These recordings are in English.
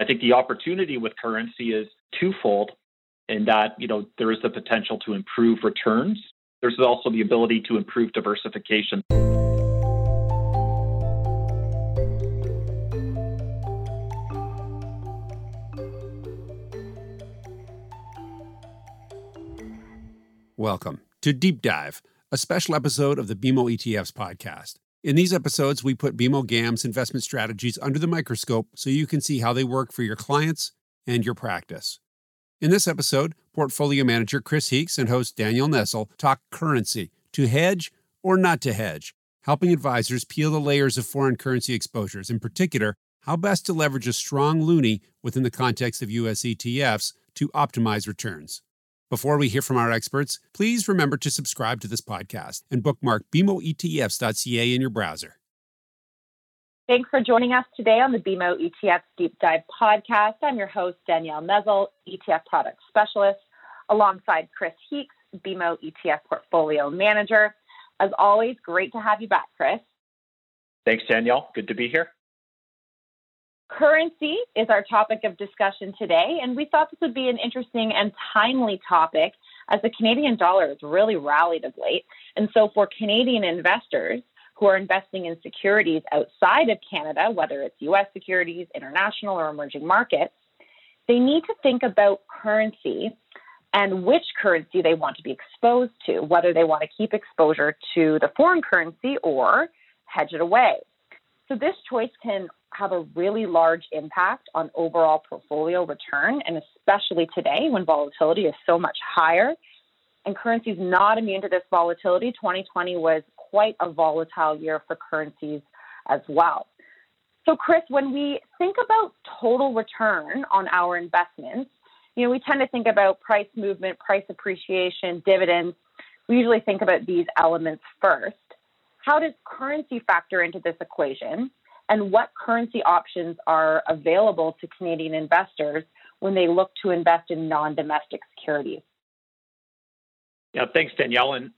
I think the opportunity with currency is twofold in that, you know, there is the potential to improve returns. There's also the ability to improve diversification. Welcome to Deep Dive, a special episode of the BMO ETFs podcast. In these episodes, we put BMO GAM's investment strategies under the microscope so you can see how they work for your clients and your practice. In this episode, portfolio manager Chris Heakes and host Danielle Nessel talk currency to hedge or not to hedge, helping advisors peel the layers of foreign currency exposures, in particular, how best to leverage a strong loonie within the context of US ETFs to optimize returns. Before we hear from our experts, please remember to subscribe to this podcast and bookmark bmoetfs.ca in your browser. Thanks for joining us today on the BMO ETF Deep Dive podcast. I'm your host, Danielle Nessel, ETF Product Specialist, alongside Chris Heakes, BMO ETF Portfolio Manager. As always, great to have you back, Chris. Thanks, Danielle. Good to be here. Currency is our topic of discussion today, and we thought this would be an interesting and timely topic as the Canadian dollar has really rallied of late. And so, for Canadian investors who are investing in securities outside of Canada, whether it's US securities, international, or emerging markets, they need to think about currency and which currency they want to be exposed to, whether they want to keep exposure to the foreign currency or hedge it away. So, this choice can have a really large impact on overall portfolio return, and especially today when volatility is so much higher. And currencies not immune to this volatility. 2020 was quite a volatile year for currencies as well. So, Chris, when we think about total return on our investments, you know, we tend to think about price movement, price appreciation, dividends. We usually think about these elements first. How does currency factor into this equation? And what currency options are available to Canadian investors when they look to invest in non-domestic securities. Yeah, thanks, Danielle. And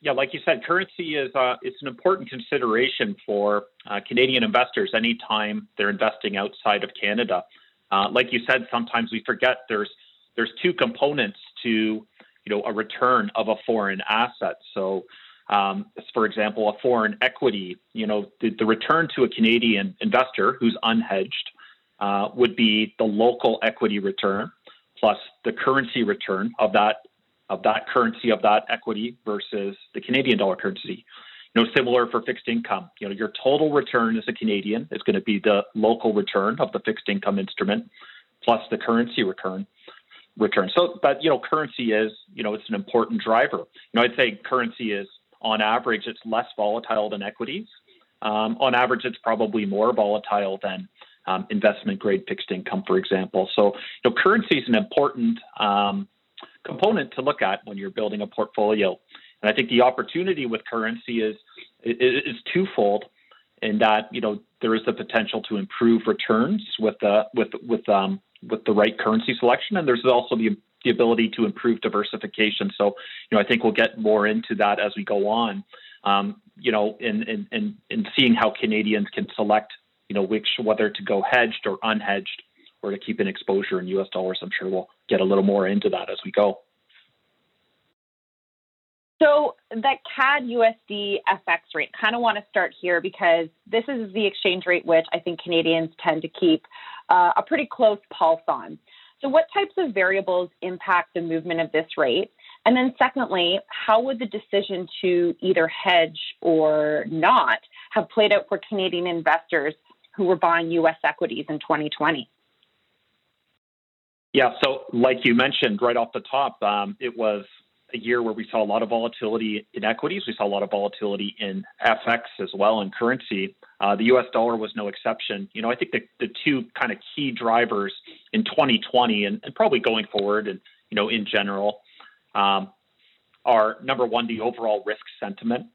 yeah, like you said, currency is uh, it's an important consideration for uh, Canadian investors anytime they're investing outside of Canada. Uh, like you said, sometimes we forget there's there's two components to you know a return of a foreign asset. So um, for example, a foreign equity, you know, the, the return to a Canadian investor who's unhedged uh, would be the local equity return plus the currency return of that of that currency of that equity versus the Canadian dollar currency. You know, similar for fixed income. You know, your total return as a Canadian is going to be the local return of the fixed income instrument plus the currency return return. So, but you know, currency is you know it's an important driver. You know, I'd say currency is on average, it's less volatile than equities. Um, on average, it's probably more volatile than um, investment grade fixed income, for example. So, you know, currency is an important um, component to look at when you're building a portfolio. And I think the opportunity with currency is is twofold, in that you know there is the potential to improve returns with the with with um, with the right currency selection, and there's also the the ability to improve diversification. So, you know, I think we'll get more into that as we go on. Um, you know, in, in, in, in seeing how Canadians can select, you know, which whether to go hedged or unhedged or to keep an exposure in U.S. dollars. I'm sure we'll get a little more into that as we go. So that CAD USD FX rate, kind of want to start here because this is the exchange rate which I think Canadians tend to keep uh, a pretty close pulse on. So, what types of variables impact the movement of this rate? And then, secondly, how would the decision to either hedge or not have played out for Canadian investors who were buying US equities in 2020? Yeah, so like you mentioned right off the top, um, it was a year where we saw a lot of volatility in equities. We saw a lot of volatility in FX as well and currency. Uh, the U.S. dollar was no exception. You know, I think the, the two kind of key drivers in 2020 and, and probably going forward, and you know, in general, um, are number one the overall risk sentiment.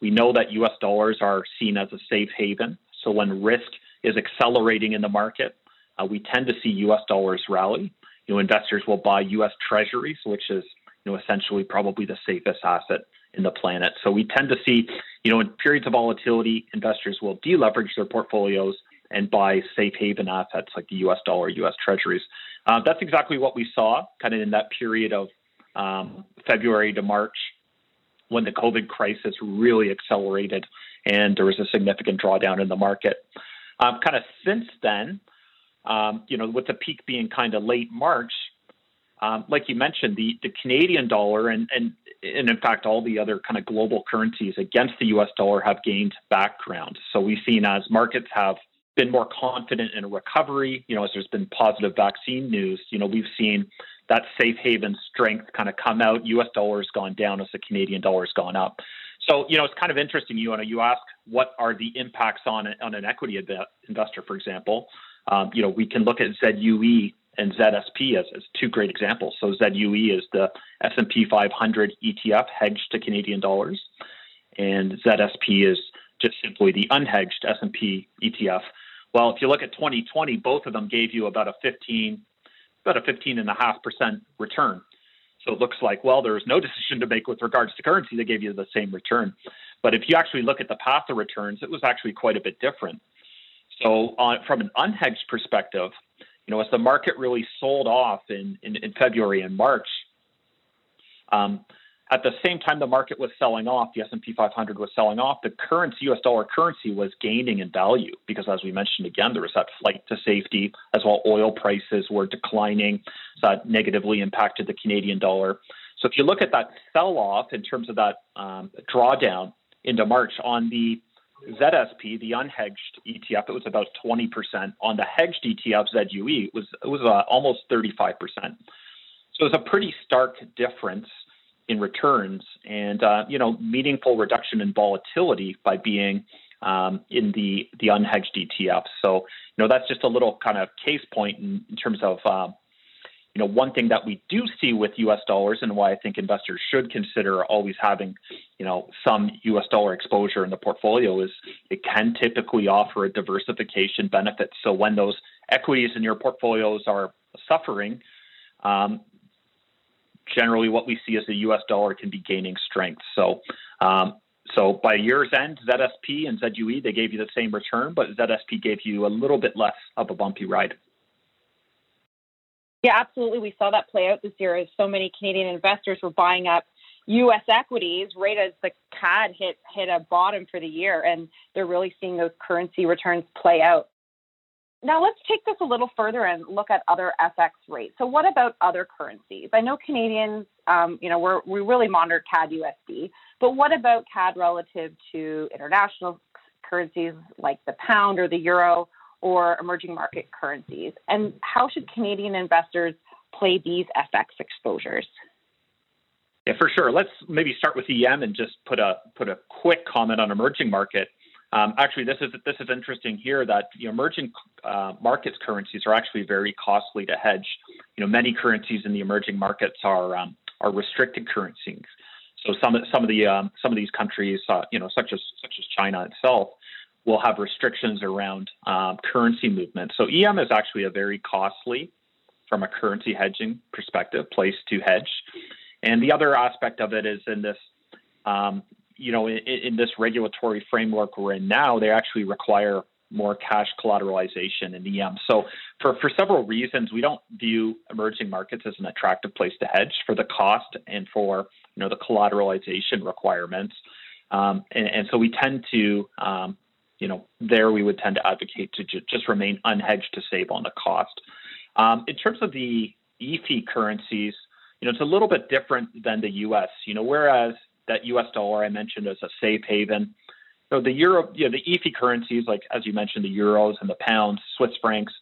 We know that U.S. dollars are seen as a safe haven. So when risk is accelerating in the market, uh, we tend to see U.S. dollars rally. You know, investors will buy U.S. Treasuries, which is you know, essentially probably the safest asset in the planet. So we tend to see, you know, in periods of volatility, investors will deleverage their portfolios and buy safe haven assets like the U.S. dollar, U.S. Treasuries. Uh, that's exactly what we saw, kind of in that period of um, February to March, when the COVID crisis really accelerated, and there was a significant drawdown in the market. Um, kind of since then, um, you know, with the peak being kind of late March, um, like you mentioned, the, the Canadian dollar and, and, and in fact all the other kind of global currencies against the U.S. dollar have gained background. So we've seen as markets have been more confident in a recovery, you know, as there's been positive vaccine news, you know, we've seen that safe haven strength kind of come out. U.S. dollar's gone down as the Canadian dollar's gone up. So, you know, it's kind of interesting. You know, you ask what are the impacts on on an equity investor, for example. Um, you know, we can look at ZUE and ZSP as, as two great examples. So ZUE is the S&P 500 ETF hedged to Canadian dollars, and ZSP is just simply the unhedged S&P ETF. Well, if you look at 2020, both of them gave you about a 15, about a 15 and a half percent return. So it looks like, well, there was no decision to make with regards to currency. They gave you the same return. But if you actually look at the path of returns, it was actually quite a bit different. So, on, from an unhedged perspective, you know, as the market really sold off in, in, in February and March, um, at the same time the market was selling off, the S&P 500 was selling off, the currency, U.S. dollar currency was gaining in value because, as we mentioned again, there was that flight to safety as well. Oil prices were declining, so that negatively impacted the Canadian dollar. So if you look at that sell-off in terms of that um, drawdown into March on the ZSP, the unhedged ETF, it was about 20%. On the hedged ETF, ZUE, it was, it was uh, almost 35%. So it was a pretty stark difference in returns and, uh, you know, meaningful reduction in volatility by being um, in the, the unhedged ETF. So, you know, that's just a little kind of case point in, in terms of uh, you know, one thing that we do see with U.S. dollars and why I think investors should consider always having, you know, some U.S. dollar exposure in the portfolio is it can typically offer a diversification benefit. So when those equities in your portfolios are suffering, um, generally what we see is the U.S. dollar can be gaining strength. So. Um, so by year's end, ZSP and ZUE, they gave you the same return, but ZSP gave you a little bit less of a bumpy ride. Yeah, absolutely. We saw that play out this year as so many Canadian investors were buying up U.S. equities right as the CAD hit hit a bottom for the year, and they're really seeing those currency returns play out. Now let's take this a little further and look at other FX rates. So what about other currencies? I know Canadians, um, you know, we're, we really monitor CAD USD, but what about CAD relative to international currencies like the pound or the euro? Or emerging market currencies? And how should Canadian investors play these FX exposures? Yeah, for sure. Let's maybe start with EM and just put a put a quick comment on emerging market. Um, actually, this is this is interesting here that the emerging uh, markets currencies are actually very costly to hedge. You know, many currencies in the emerging markets are um, are restricted currencies. So some some of the um, some of these countries, uh, you know, such as such as China itself, will have restrictions around um, currency movement. So EM is actually a very costly, from a currency hedging perspective, place to hedge. And the other aspect of it is in this, um, you know, in, in, this regulatory framework we're in now, they actually require more cash collateralization in EM. So for, for several reasons, we don't view emerging markets as an attractive place to hedge for the cost and for you know the collateralization requirements. Um, and, and, so we tend to um, you know, there we would tend to advocate to ju- just remain unhedged to save on the cost. Um, in terms of the EAFE currencies, you know, it's a little bit different than the U.S. You know, whereas that U.S. dollar I mentioned as a safe haven, know, the euro, you know, the EAFE currencies, like as you mentioned, the euros and the pounds, Swiss francs,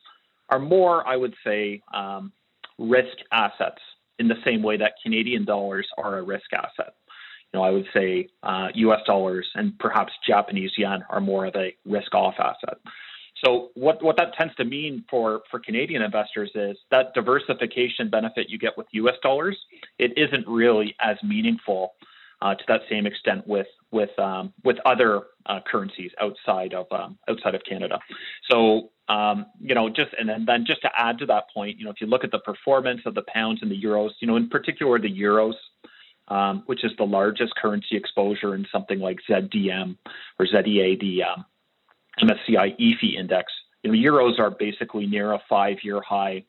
are more, I would say, um, risk assets in the same way that Canadian dollars are a risk asset you know, I would say uh, U.S. dollars and perhaps Japanese yen are more of a risk-off asset. So what, what that tends to mean for, for Canadian investors is that diversification benefit you get with U.S. dollars, it isn't really as meaningful uh, to that same extent with with um, with other uh, currencies outside of um, outside of Canada. So um, you know, just and then, then just to add to that point, you know, if you look at the performance of the pounds and the euros, you know, in particular the euros, um, which is the largest currency exposure in something like ZDM or ZEA, the um, MSCI EAFE index. you know, euros are basically near a five-year high.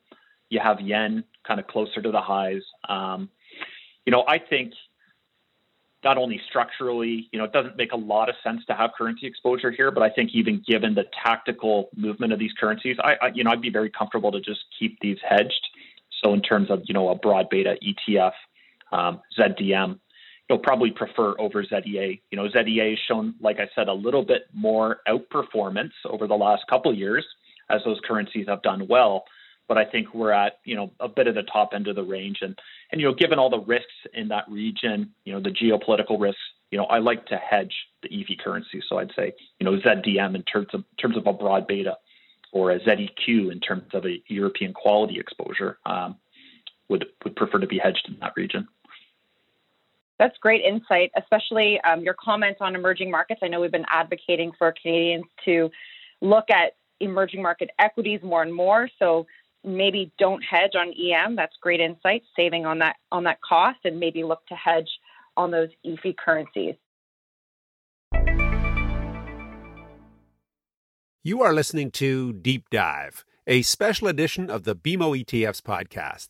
You have yen kind of closer to the highs. Um, you know, I think not only structurally, you know, it doesn't make a lot of sense to have currency exposure here, but I think even given the tactical movement of these currencies, I, I you know, I'd be very comfortable to just keep these hedged. So in terms of, you know, a broad beta ETF, um, ZDM, you'll probably prefer over ZEA. You know, ZEA has shown, like I said, a little bit more outperformance over the last couple years as those currencies have done well. But I think we're at, you know, a bit of the top end of the range. And, and you know, given all the risks in that region, you know, the geopolitical risks, you know, I like to hedge the EAFE currency. So I'd say, you know, ZDM in terms of, in terms of a broad beta or a ZEQ in terms of a European quality exposure um, would, would prefer to be hedged in that region. That's great insight, especially um, your comments on emerging markets. I know we've been advocating for Canadians to look at emerging market equities more and more. So maybe don't hedge on EM. That's great insight, saving on that on that cost, and maybe look to hedge on those EAFE currencies. You are listening to Deep Dive, a special edition of the BMO ETFs podcast.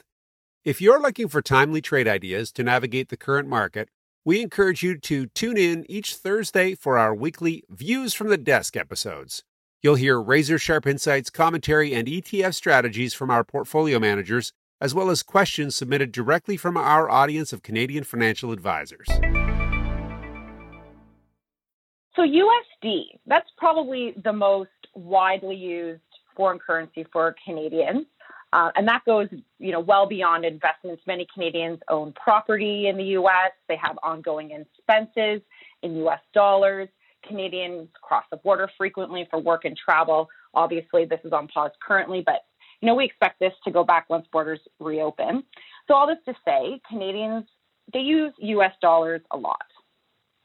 If you're looking for timely trade ideas to navigate the current market, we encourage you to tune in each Thursday for our weekly Views from the Desk episodes. You'll hear razor sharp insights, commentary, and ETF strategies from our portfolio managers, as well as questions submitted directly from our audience of Canadian financial advisors. So, USD, that's probably the most widely used foreign currency for Canadians. Uh, and that goes, you know, well beyond investments. Many Canadians own property in the U.S. They have ongoing expenses in U.S. dollars. Canadians cross the border frequently for work and travel. Obviously, this is on pause currently, but you know we expect this to go back once borders reopen. So all this to say, Canadians they use U.S. dollars a lot,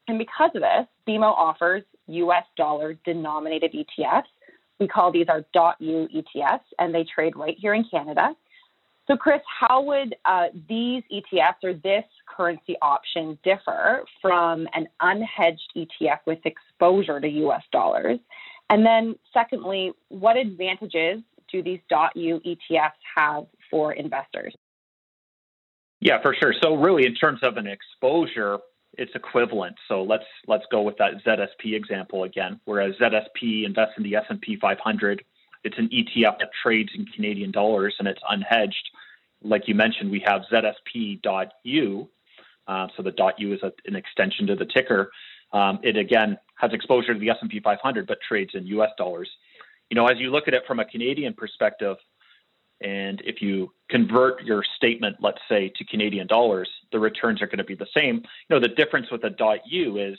and because of this, BMO offers U.S. dollar denominated ETFs we call these our .U ETFs, and they trade right here in Canada. So, Chris, how would uh, these ETFs or this currency option differ from an unhedged ETF with exposure to US dollars? And then, secondly, what advantages do these .U ETFs have for investors? Yeah, for sure. So, really, in terms of an exposure, it's equivalent. So let's let's go with that ZSP example again. Whereas ZSP invests in the S&P 500, it's an ETF that trades in Canadian dollars and it's unhedged. Like you mentioned, we have ZSP.U. Uh, so the .U is a, an extension to the ticker. Um, it again has exposure to the S&P 500, but trades in U.S. dollars. You know, as you look at it from a Canadian perspective, and if you convert your statement, let's say, to Canadian dollars, the returns are going to be the same. You know, the difference with a .u is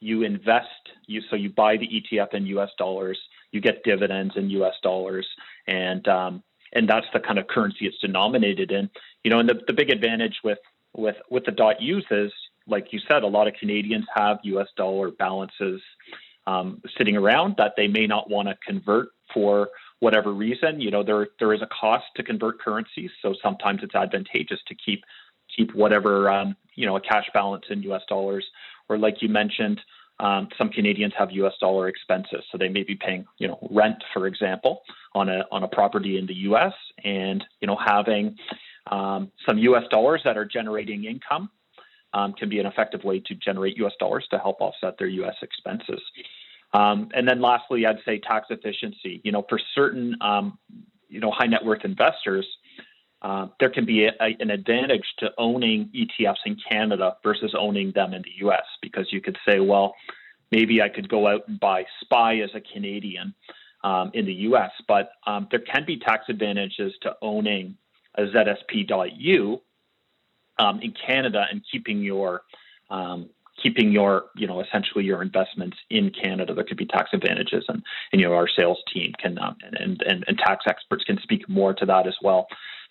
you invest, you so you buy the ETF in U.S. dollars, you get dividends in U.S. dollars, and um, and that's the kind of currency it's denominated in. You know, and the, the big advantage with with with the dot .u's is, like you said, a lot of Canadians have U.S. dollar balances um, sitting around that they may not want to convert for whatever reason. You know, there there is a cost to convert currencies, so sometimes it's advantageous to keep keep whatever um, you know a cash balance in U.S. dollars, or like you mentioned. Um, some Canadians have U.S. dollar expenses, so they may be paying, you know, rent, for example, on a on a property in the U.S. and you know having um, some U.S. dollars that are generating income um, can be an effective way to generate U.S. dollars to help offset their U.S. expenses. Um, and then lastly, I'd say tax efficiency. You know, for certain, um, you know, high net worth investors, uh, there can be a, a, an advantage to owning ETFs in Canada versus owning them in the U.S. because you could say, well, maybe I could go out and buy SPY as a Canadian um, in the U.S., but um, there can be tax advantages to owning a ZSP.U um, in Canada and keeping your um, keeping your, you know, essentially your investments in Canada. There could be tax advantages, and, and you know, our sales team can um, and, and and tax experts can speak more to that as well.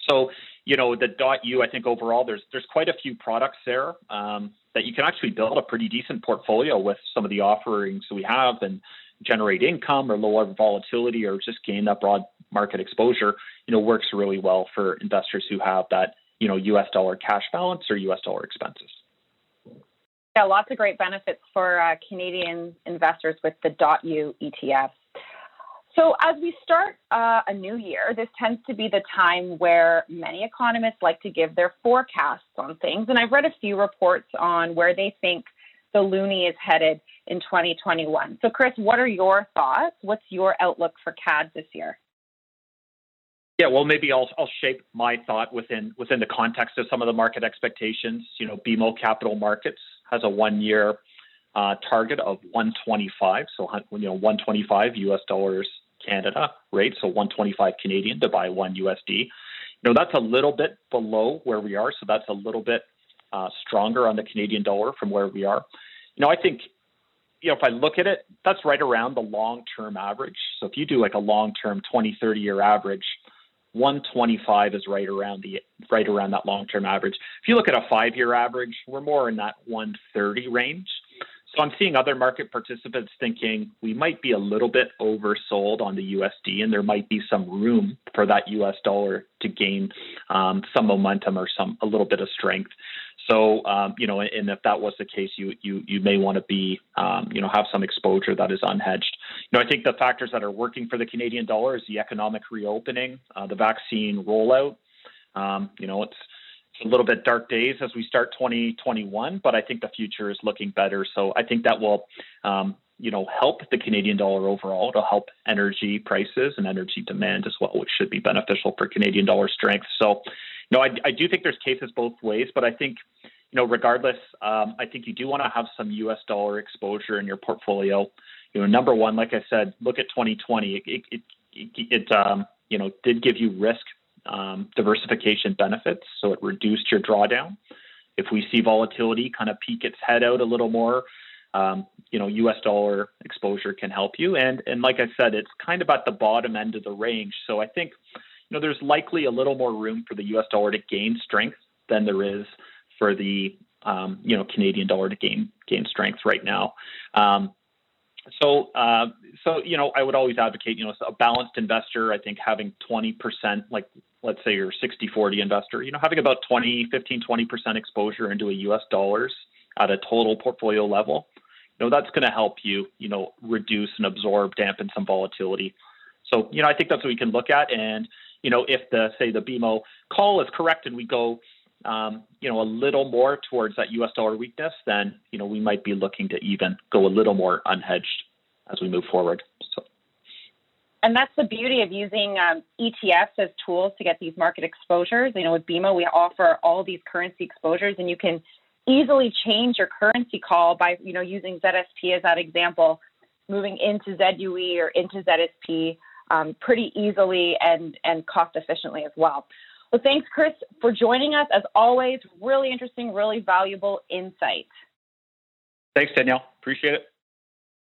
So, you know, the .u, I think overall there's there's quite a few products there um, that you can actually build a pretty decent portfolio with some of the offerings we have and generate income or lower volatility or just gain that broad market exposure. You know, works really well for investors who have that you know U.S. dollar cash balance or U.S. dollar expenses. Yeah, lots of great benefits for uh, Canadian investors with the dot .U ETFs. So, as we start uh, a new year, this tends to be the time where many economists like to give their forecasts on things. And I've read a few reports on where they think the loonie is headed in 2021. So, Chris, what are your thoughts? What's your outlook for CAD this year? Yeah, well, maybe I'll I'll shape my thought within within the context of some of the market expectations. You know, BMO Capital Markets has a one year uh, target of 125, so you know 125 U.S. dollars Canada rate, so 125 Canadian to buy one USD. You know, that's a little bit below where we are, so that's a little bit uh, stronger on the Canadian dollar from where we are. You know, I think you know, if I look at it, that's right around the long term average. So if you do like a long term 20, 30 year average, 125 is right around the right around that long term average. If you look at a five year average, we're more in that 130 range. So I'm seeing other market participants thinking we might be a little bit oversold on the USD, and there might be some room for that US dollar to gain um, some momentum or some a little bit of strength. So um, you know, and if that was the case, you you you may want to be um, you know have some exposure that is unhedged. You know, I think the factors that are working for the Canadian dollar is the economic reopening, uh, the vaccine rollout. Um, you know, it's a little bit dark days as we start 2021, but I think the future is looking better. So I think that will, um, you know, help the Canadian dollar overall. to help energy prices and energy demand as well, which should be beneficial for Canadian dollar strength. So, you know, I, I do think there's cases both ways, but I think, you know, regardless, um, I think you do want to have some U.S. dollar exposure in your portfolio. You know, number one, like I said, look at 2020. It, it, it, it um, you know, did give you risk um, diversification benefits, so it reduced your drawdown. If we see volatility kind of peek its head out a little more, um, you know, U.S. dollar exposure can help you. And and like I said, it's kind of at the bottom end of the range. So I think, you know, there's likely a little more room for the U.S. dollar to gain strength than there is for the um, you know Canadian dollar to gain gain strength right now. Um, so, uh, so you know, I would always advocate, you know, a balanced investor. I think having 20%, like let's say you're 60-40 investor, you know, having about 20, 15, 20% exposure into a U.S. dollars at a total portfolio level, you know, that's going to help you, you know, reduce and absorb, dampen some volatility. So, you know, I think that's what we can look at. And, you know, if the say the BMO call is correct and we go um, you know, a little more towards that U.S. dollar weakness, then you know we might be looking to even go a little more unhedged as we move forward. And that's the beauty of using um, ETFs as tools to get these market exposures. You know, with BMO, we offer all these currency exposures, and you can easily change your currency call by, you know, using ZSP as that example, moving into ZUE or into ZSP um, pretty easily and and cost efficiently as well. Well, thanks, Chris, for joining us. As always, really interesting, really valuable insight. Thanks, Danielle. Appreciate it.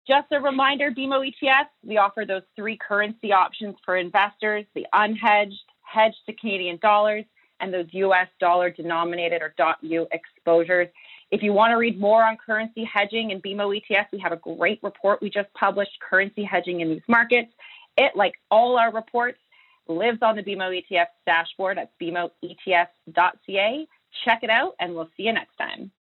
Just a reminder, BMO ETFs, we offer those three currency options for investors, the unhedged, hedged to Canadian dollars, and those US dollar denominated or .U exposures. If you want to read more on currency hedging and BMO ETFs, we have a great report we just published, Currency Hedging in These Markets. It, like all our reports, lives on the BMO ETF dashboard at bmoetfs.ca. Check it out, and we'll see you next time.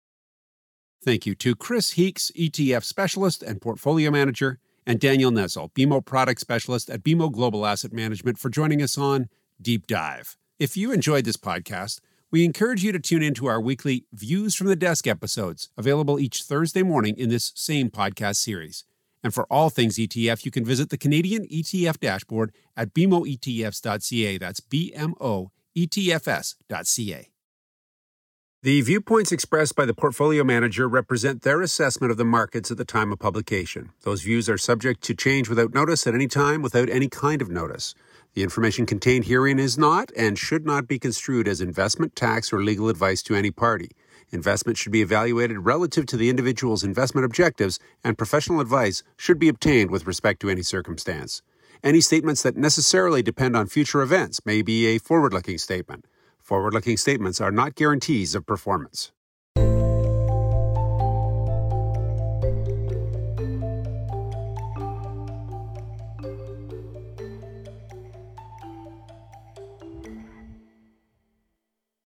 Thank you to Chris Heakes, ETF Specialist and Portfolio Manager, and Danielle Nezel, BMO Product Specialist at BMO Global Asset Management, for joining us on Deep Dive. If you enjoyed this podcast, we encourage you to tune into our weekly Views from the Desk episodes, available each Thursday morning in this same podcast series. And for all things ETF, you can visit the Canadian ETF dashboard at bmoetfs.ca. That's B-M-O-E-T-F-S.ca. The viewpoints expressed by the portfolio manager represent their assessment of the markets at the time of publication. Those views are subject to change without notice at any time without any kind of notice. The information contained herein is not and should not be construed as investment, tax, or legal advice to any party. Investment should be evaluated relative to the individual's investment objectives, and professional advice should be obtained with respect to any circumstance. Any statements that necessarily depend on future events may be a forward looking statement. Forward looking statements are not guarantees of performance.